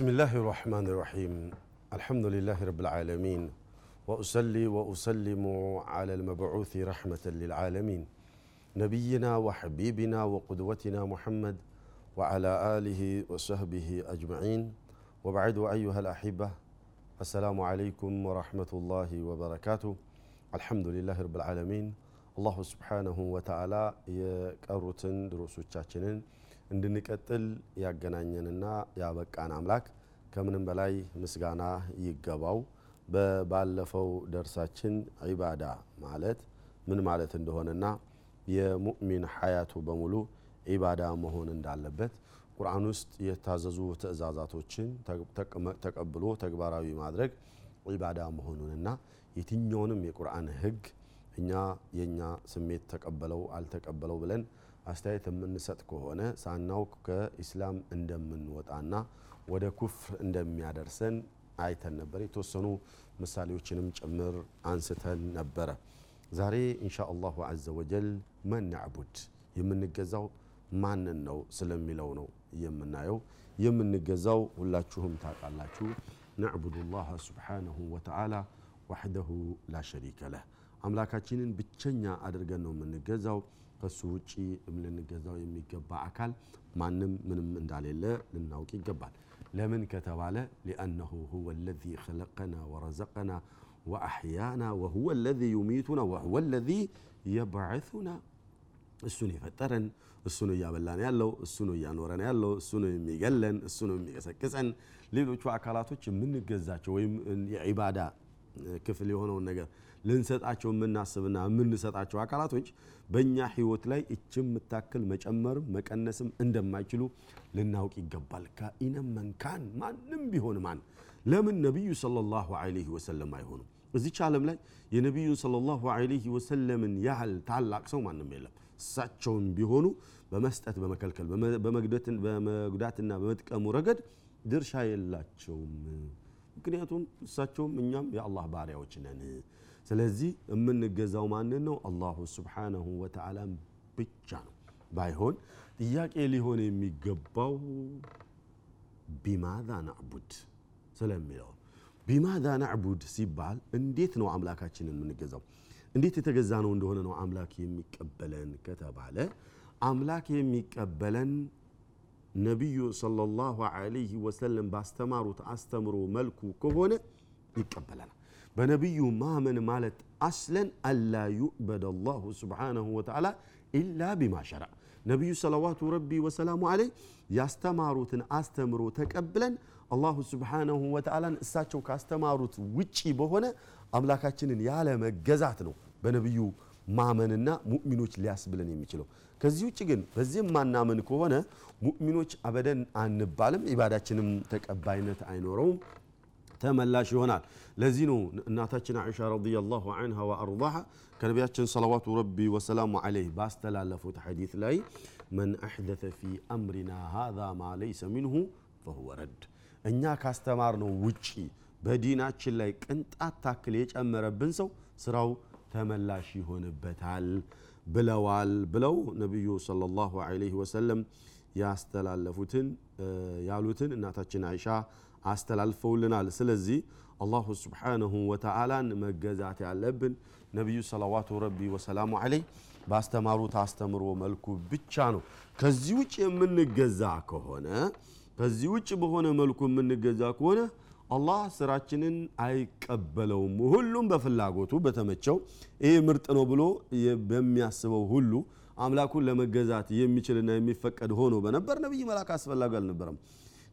الله الرحمن الرحيم الحمد لله رب العالمين وأصلي وأسلم على المبعوث رحمة للعالمين نبينا وحبيبنا وقدوتنا محمد وعلى آله وصحبه أجمعين وبعد أيها الأحبة السلام عليكم ورحمة الله وبركاته الحمد لله رب العالمين አላሁ ስብሓነሁ ወተዓላ የቀሩትን ድሮሶቻችንን እንድንቀጥል ያገናኘንና ያበቃን አምላክ ከምንም በላይ ምስጋና ይገባው። በባለፈው ደርሳችን ዒባዳ ማለት ምን ማለት እንደሆነና የሙእሚን ሐያቱ በሙሉ ዒባዳ መሆን እንዳለበት ቁርአን ውስጥ የታዘዙ ትእዛዛቶችን ተቀብሎ ተግባራዊ ማድረግ ዒባዳ መሆኑንና የትኛውንም የቁርአን ህግ እኛ የእኛ ስሜት ተቀበለው አልተቀበለው ብለን አስተያየት የምንሰጥ ከሆነ ሳናውቅ ከኢስላም እንደምንወጣና ወደ ኩፍር እንደሚያደርሰን አይተን ነበር። የተወሰኑ ምሳሌዎችንም ጭምር አንስተን ነበረ። ዛሬ ኢንሻ አላሁ አዘ ወጀል መን ናዕቡድ የምንገዛው ማንን ነው ስለሚለው ነው የምናየው። የምንገዛው ሁላችሁም ታውቃላችሁ። ናዕቡዱ ላህ ሱብሓነሁ ወተዓላ ዋሕደሁ ላ ለህ አምላካችንን ብቸኛ አድርገን ነው የምንገዛው። ከሱ ውጪ ልንገዛው የሚገባ አካል ማንም ምንም እንዳሌለ ልናውቅ ይገባል። ለምን ከተባለ ሊአነሁ ሁወ ለዚ ኸለቀና ወረዘቀና ወአሕያና ወሁወ ለዚ ዩሚቱና ወሁወ ለዚ የበዐሱና እሱ ነው የፈጠረን፣ እሱ ነው እያበላን ያለው፣ እሱ ነው እያኖረን ያለው፣ እሱ ነው የሚገለን፣ እሱ ነው የሚቀሰቅሰን። ሌሎቹ አካላቶች የምንገዛቸው ወይም የዒባዳ ክፍል የሆነውን ነገር ልንሰጣቸው የምናስብና የምንሰጣቸው አካላቶች በእኛ ህይወት ላይ እች የምታክል መጨመርም መቀነስም እንደማይችሉ ልናውቅ ይገባል። ካኢነም መንካን ማንም ቢሆን ማን ለምን ነቢዩ ሰለላሁ ዐለይሂ ወሰለም አይሆኑም? እዚች ዓለም ላይ የነቢዩን ሰለላሁ ዐለይሂ ወሰለምን ያህል ታላቅ ሰው ማንም የለም። እሳቸውም ቢሆኑ በመስጠት በመከልከል በመጉዳትና በመጥቀሙ ረገድ ድርሻ የላቸውም። ምክንያቱም እሳቸውም እኛም የአላህ ባሪያዎች ነን። ስለዚህ የምንገዛው ማንን ነው? አላሁ ስብሓነሁ ወተዓላን ብቻ ነው። ባይሆን ጥያቄ ሊሆን የሚገባው ቢማዛ ናዕቡድ ስለሚለው ቢማዛ ናዕቡድ ሲባል እንዴት ነው አምላካችንን የምንገዛው? እንዴት የተገዛ ነው እንደሆነ ነው አምላክ የሚቀበለን ከተባለ አምላክ የሚቀበለን ነቢዩ ሰለላሁ ዐለይሂ ወሰለም ባስተማሩት አስተምሮ መልኩ ከሆነ ይቀበለናል። በነቢዩ ማመን ማለት አስለን አላ ዩዕበድ አላሁ ስብሓነሁ ወተዓላ ኢላ ቢማ ሸራ ነቢዩ ሰለዋቱ ረቢ ወሰላሙ ዐለይህ ያስተማሩትን አስተምሮ ተቀብለን አላሁ ስብሓነሁ ወተዓላን እሳቸው ካስተማሩት ውጪ በሆነ አምላካችንን ያለ መገዛት ነው በነቢዩ ማመንና ሙእሚኖች ሊያስብለን የሚችለው። ከዚህ ውጭ ግን በዚህ ማናምን ከሆነ ሙእሚኖች አበደን አንባልም፣ ኢባዳችንም ተቀባይነት አይኖረውም፣ ተመላሽ ይሆናል። ለዚህ ነው እናታችን አይሻ ረዲየላሁ ዐንሃ ወአርዳሃ ከነቢያችን ሰለዋቱ ረቢ ወሰላሙ ዐለይህ ባስተላለፉት ሐዲት ላይ መን አሕደተ ፊ አምሪና ሃዛ ማ ለይሰ ሚንሁ ፈሁወ ረድ እኛ ካስተማርነው ውጪ በዲናችን ላይ ቅንጣት ታክል የጨመረብን ሰው ስራው ተመላሽ ይሆንበታል ብለዋል ብለው ነቢዩ ሰለላሁ ዐለይሂ ወሰለም ያስተላለፉትን ያሉትን እናታችን አይሻ አስተላልፈውልናል። ስለዚህ አላሁ ስብሓነሁ ወተዓላን መገዛት ያለብን ነቢዩ ሰለዋቱ ረቢ ወሰላሙ ዐለይህ ባስተማሩት አስተምሮ መልኩ ብቻ ነው። ከዚህ ውጭ የምንገዛ ከሆነ ከዚህ ውጭ በሆነ መልኩ የምንገዛ ከሆነ አላህ ስራችንን አይቀበለውም። ሁሉም በፍላጎቱ በተመቸው ይህ ምርጥ ነው ብሎ በሚያስበው ሁሉ አምላኩን ለመገዛት የሚችልና የሚፈቀድ ሆኖ በነበር ነቢይ መላክ አስፈላጊ አልነበረም።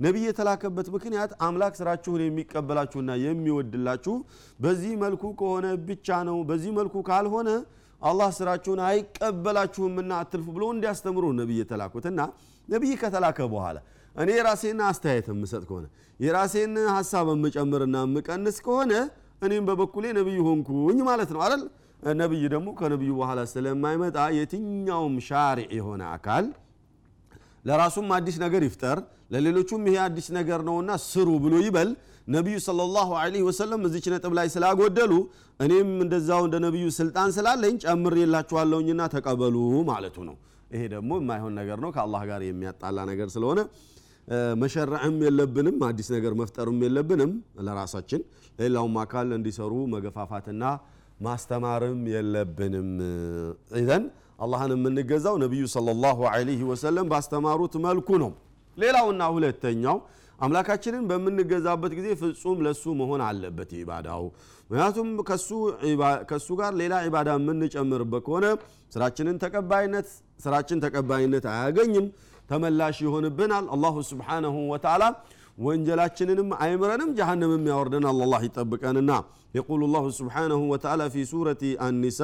ነቢይ የተላከበት ምክንያት አምላክ ስራችሁን የሚቀበላችሁና የሚወድላችሁ በዚህ መልኩ ከሆነ ብቻ ነው። በዚህ መልኩ ካልሆነ አላህ ስራችሁን አይቀበላችሁምና አትልፉ ብሎ እንዲያስተምሩ ነቢይ የተላኩትና ነቢይ ከተላከ በኋላ እኔ የራሴን አስተያየት የምሰጥ ከሆነ የራሴን ሀሳብ የምጨምርና የምቀንስ ከሆነ እኔም በበኩሌ ነቢይ ሆንኩኝ ማለት ነው አይደል? ነቢይ ደግሞ ከነቢዩ በኋላ ስለማይመጣ የትኛውም ሻሪዕ የሆነ አካል ለራሱም አዲስ ነገር ይፍጠር፣ ለሌሎቹም ይሄ አዲስ ነገር ነውና ስሩ ብሎ ይበል። ነቢዩ ሰለላሁ ዐለይሂ ወሰለም እዚች ነጥብ ላይ ስላጎደሉ እኔም እንደዛው እንደ ነቢዩ ስልጣን ስላለኝ ጨምሬላችኋለሁኝና ተቀበሉ ማለቱ ነው። ይሄ ደግሞ የማይሆን ነገር ነው፣ ከአላህ ጋር የሚያጣላ ነገር ስለሆነ መሸረዕም የለብንም አዲስ ነገር መፍጠርም የለብንም ለራሳችን ሌላውም አካል እንዲሰሩ መገፋፋትና ማስተማርም የለብንም ኢዘን አላህን የምንገዛው ነቢዩ ሰለላሁ ዐለይሂ ወሰለም ባስተማሩት መልኩ ነው ሌላውና ሁለተኛው አምላካችንን በምንገዛበት ጊዜ ፍጹም ለሱ መሆን አለበት ኢባዳው ምክንያቱም ከሱ ጋር ሌላ ኢባዳ የምንጨምርበት ከሆነ ስራችንን ተቀባይነት ስራችን ተቀባይነት አያገኝም ተመላሽ ይሆንብናል አላሁ ስብሓነሁ ወተዓላ ወንጀላችንንም አይምረንም ጀሃነምም ያወርደናል አላህ ይጠብቀንና የቁሉ ላሁ ስብሓነሁ ወተዓላ ፊ ሱረቲ አኒሳ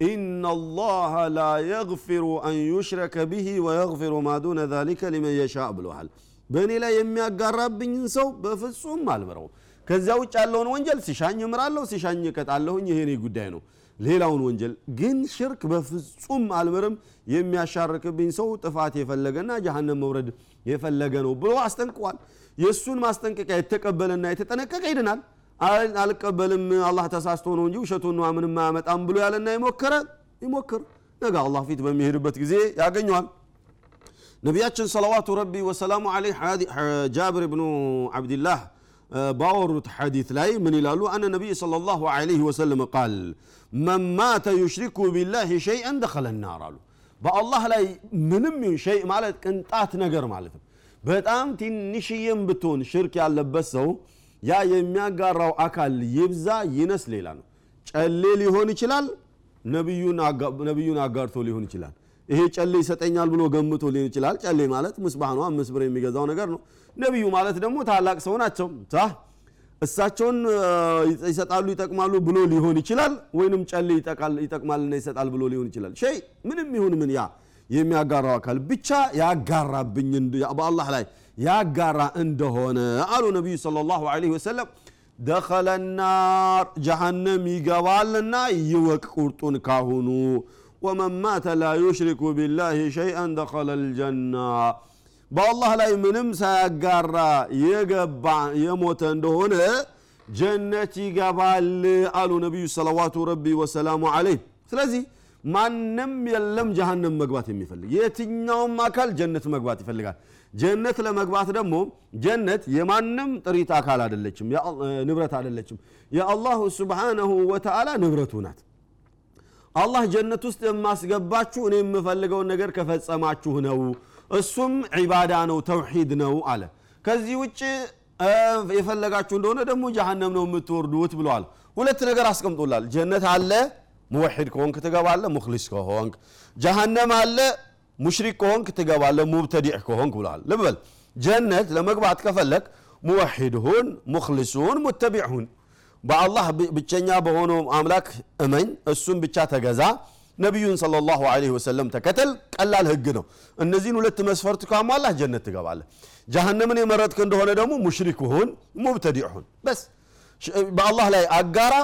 إن الله لا يغفر أن يشرك به ويغفر ما دون ذلك لمن يشاء ብለዋል በእኔ ላይ የሚያጋራብኝን ሰው በፍጹም አልምረውም ከዚያ ውጭ ያለውን ወንጀል ሲሻኝ እምራለሁ ሲሻኝ እቀጣለሁኝ ይሄ ጉዳይ ነው ሌላውን ወንጀል ግን ሽርክ በፍጹም አልምርም የሚያሻርክብኝ ሰው ጥፋት የፈለገና ጀሃነም መውረድ የፈለገ ነው ብሎ አስጠንቅቋል የእሱን ማስጠንቀቂያ የተቀበለና የተጠነቀቀ ይድናል አልቀበልም አላህ ተሳስቶ ነው እንጂ ውሸቱን ነው ምንም አያመጣም ብሎ ያለና የሞከረ ይሞክር ነገ አላህ ፊት በሚሄድበት ጊዜ ያገኘዋል ነቢያችን ሰለዋቱ ረቢ ወሰላሙ አለይህ ጃብር ብኑ ዓብድላህ ባወሩት ሐዲት ላይ ምን ይላሉ አነ ነቢይ صلى الله عليه وسلم قال من مات يشرك بالله شيئا دخل النار አሉ በአላህ ላይ ምንም ይሁን ሸይ ማለት ቅንጣት ነገር ማለት ነው በጣም ትንሽዬም ብትሆን ሽርክ ያለበት ሰው ያ የሚያጋራው አካል ይብዛ ይነስ ሌላ ነው። ጨሌ ሊሆን ይችላል ነቢዩን አጋርቶ ሊሆን ይችላል። ይሄ ጨሌ ይሰጠኛል ብሎ ገምቶ ሊሆን ይችላል። ጨሌ ማለት ምስባህ ነው አምስት ብር የሚገዛው ነገር ነው። ነቢዩ ማለት ደግሞ ታላቅ ሰው ናቸው። እሳቸውን ይሰጣሉ ይጠቅማሉ ብሎ ሊሆን ይችላል ወይንም ጨሌ ይጠቅማልና ይሰጣል ብሎ ሊሆን ይችላል። ሸይ ምንም ይሁን ምን ያ የሚያጋራው አካል ብቻ ያጋራብኝ በአላህ ላይ ያጋራ እንደሆነ አሉ ነቢዩ ሰለላሁ ዐለይሂ ወሰለም። ደኸለ ናር ጀሃነም ይገባልና ይወቅ ቁርጡን ካሁኑ። ወመን ማተ ላ ዩሽሪኩ ቢላህ ሸይአን ደኸለ ልጀና። በአላህ ላይ ምንም ሳያጋራ የገባ የሞተ እንደሆነ ጀነት ይገባል አሉ ነቢዩ ሰለዋቱ ረቢ ወሰላሙ አለይህ ስለዚህ ማንም የለም ጀሃነም መግባት የሚፈልግ። የትኛውም አካል ጀነት መግባት ይፈልጋል። ጀነት ለመግባት ደግሞ ጀነት የማንም ጥሪት አካል አደለችም ንብረት አደለችም የአላሁ ስብሓነሁ ወተዓላ ንብረቱ ናት። አላህ ጀነት ውስጥ የማስገባችሁ እኔ የምፈልገውን ነገር ከፈጸማችሁ ነው። እሱም ዒባዳ ነው ተውሒድ ነው አለ። ከዚህ ውጭ የፈለጋችሁ እንደሆነ ደግሞ ጀሃነም ነው የምትወርዱት ብለዋል። ሁለት ነገር አስቀምጦላል። ጀነት አለ ሙወሒድ ከሆንክ ትገባለ ሙክሊስ ከሆንክ። ጀሃነም አለ ሙሽሪክ ከሆንክ ትገባለ ሙብተዲዕ ከሆንክ ብለል ልበል ጀነት ለመግባት ከፈለግ ሙወሒድ ሁን ሙክሊስ በአላህ ብቸኛ በሆነው አምላክ እመኝ እሱን ብቻ ተገዛ። ነቢዩን صለ ላሁ ወሰለም ተከተል። ቀላል ህግ ነው። እነዚህን ሁለት መስፈርት ካሟላህ ጀነት ትገባለህ። ጃሃንምን የመረጥክ እንደሆነ ደግሞ ሙሽሪክ ሁን ሙብተዲዕ ሁን በስ በአላህ ላይ አጋራ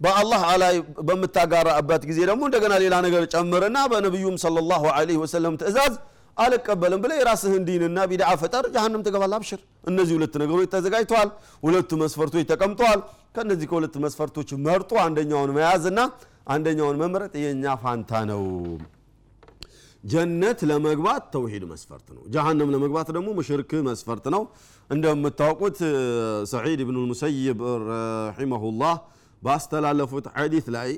በአላህ ላይ በምታጋራበት ጊዜ ደግሞ እንደገና ሌላ ነገር ጨምርና በነቢዩም ሰለላሁ ዐለይሂ ወሰለም ትእዛዝ አልቀበልም ብለ የራስህን ዲንና ቢድዓ ፈጠር ጀሃንም ትገባል አብሽር። እነዚህ ሁለት ነገሮች ተዘጋጅተዋል። ሁለቱ መስፈርቶች ተቀምጠዋል። ከነዚህ ከሁለት መስፈርቶች መርጦ አንደኛውን መያዝና አንደኛውን መምረጥ የእኛ ፋንታ ነው። ጀነት ለመግባት ተውሂድ መስፈርት ነው። ጀሃነም ለመግባት ደግሞ ሙሽርክ መስፈርት ነው። እንደምታውቁት ሰዒድ ብኑ ልሙሰይብ ረሒመሁላህ ባስተላለፉት ሐዲት ላይ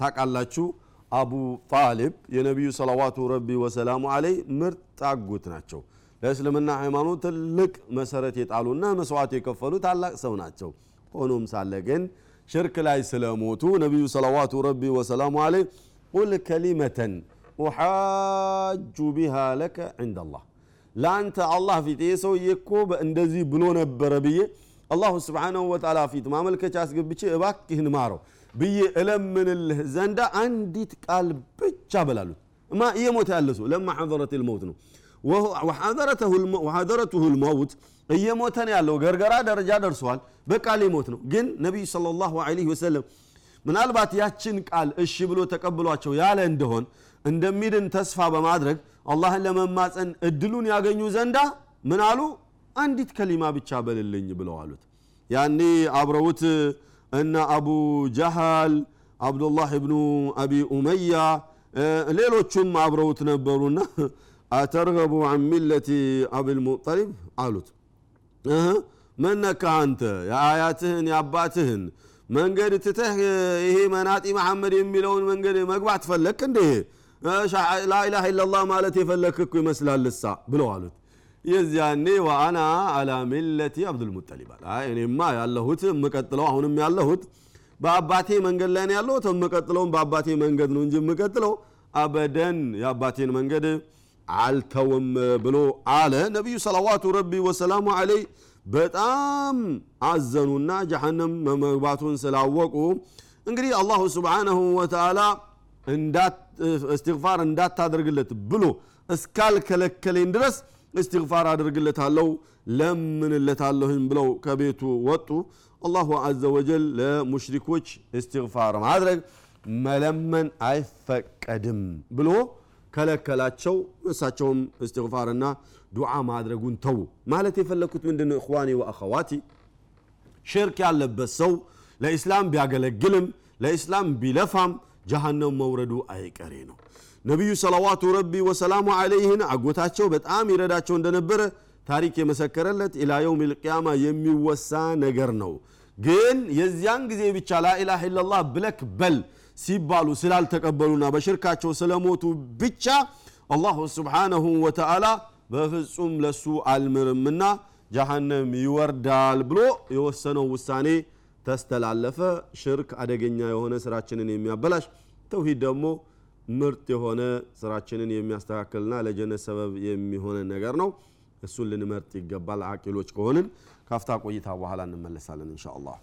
ታቃላችሁ አቡ ጣሊብ የነቢዩ ሰለዋቱ ረቢ ወሰላሙ አለይ ምርጥ አጎት ናቸው። ለእስልምና ሃይማኖት ትልቅ መሰረት የጣሉና መስዋዕት የከፈሉ ታላቅ ሰው ናቸው። ሆኖም ሳለ ግን ሽርክ ላይ ስለሞቱ ነቢዩ ሰለዋቱ ረቢ ወሰላሙ አለይ ቁል ከሊመተን ኡሓጁ ቢሃ ለከ ዕንደ አላህ ለአንተ አላህ ፊት ሰውዬ እኮ እንደዚህ ብሎ ነበረ ብዬ አላሁ ስብሓነሁ ወተዓላ ፊት ማመልከቻ አስገብቼ እባክህን ማረው ብዬ እለምንልህ ዘንዳ አንዲት ቃል ብቻ በላሉት። እማ እየሞተ ያለ ሰው ለማ ሐضረት ልመውት ነው። ወሐደረትሁ ልመውት እየሞተ ነው ያለው። ገርገራ ደረጃ ደርሰዋል በቃ ሊሞት ነው። ግን ነቢዩ ሰለላሁ ዐለይሂ ወሰለም ምናልባት ያችን ቃል እሺ ብሎ ተቀብሏቸው ያለ እንደሆን እንደሚድን ተስፋ በማድረግ አላህን ለመማፀን እድሉን ያገኙ ዘንዳ ምን አሉ አንዲት ከሊማ ብቻ በልልኝ ብለው አሉት። ያኔ አብረውት እነ አቡ ጀሃል አብዱላህ ብኑ አቢ ኡመያ ሌሎቹም አብረውት ነበሩና አተርገቡ አን ሚለቲ አብልሙጠሊብ አሉት። መነካ አንተ? የአያትህን የአባትህን መንገድ ትተህ ይሄ መናጢ መሐመድ የሚለውን መንገድ መግባት ፈለክ እንደ ላኢላሃ ኢላላህ ማለት የፈለክ እኮ ይመስላል ብለው አሉት የዚያኔ ወአና አላ ሚለቲ አብዱልሙጠሊብ አለ። እኔማ ያለሁት የምቀጥለው አሁንም ያለሁት በአባቴ መንገድ ላይ ነው ያለሁት። የምቀጥለውም በአባቴ መንገድ ነው እንጂ የምቀጥለው አበደን የአባቴን መንገድ አልተውም ብሎ አለ። ነቢዩ ሰለዋቱ ረቢ ወሰላሙ አለይ በጣም አዘኑና ጀሃነም መግባቱን ስላወቁ እንግዲህ አላሁ ስብሓነሁ ወተዓላ እስትግፋር እንዳታደርግለት ብሎ እስካልከለከለኝ ድረስ እስትግፋር አድርግለታለሁ ለምንለታለሁኝ ብለው ከቤቱ ወጡ። አላሁ አዘ ወጀል ለሙሽሪኮች እስትግፋር ማድረግ መለመን አይፈቀድም ብሎ ከለከላቸው። እሳቸውም እስትግፋርና ዱዓ ማድረጉን ተዉ። ማለት የፈለግኩት ምንድን እኽዋኒ ወአኸዋቲ ሽርክ ያለበት ሰው ለኢስላም ቢያገለግልም ለኢስላም ቢለፋም ጀሃነም መውረዱ አይቀሬ ነው ነቢዩ ሰለዋቱ ረቢ ወሰላሙ አለይህን አጎታቸው በጣም ይረዳቸው እንደነበረ ታሪክ የመሰከረለት ኢላ የውም ልቅያማ የሚወሳ ነገር ነው። ግን የዚያን ጊዜ ብቻ ላኢላሃ ኢላላህ ብለክ በል ሲባሉ ስላልተቀበሉና በሽርካቸው ስለሞቱ ብቻ አላሁ ስብሓነሁ ወተዓላ በፍጹም ለሱ አልምርምና ጀሃነም ይወርዳል ብሎ የወሰነው ውሳኔ ተስተላለፈ። ሽርክ አደገኛ የሆነ ስራችንን የሚያበላሽ ተውሂድ ደግሞ ምርጥ የሆነ ስራችንን የሚያስተካክልና ለጀነት ሰበብ የሚሆነ ነገር ነው። እሱን ልንመርጥ ይገባል። አቂሎች ከሆንን ካፍታ ቆይታ በኋላ እንመለሳለን እንሻ አላህ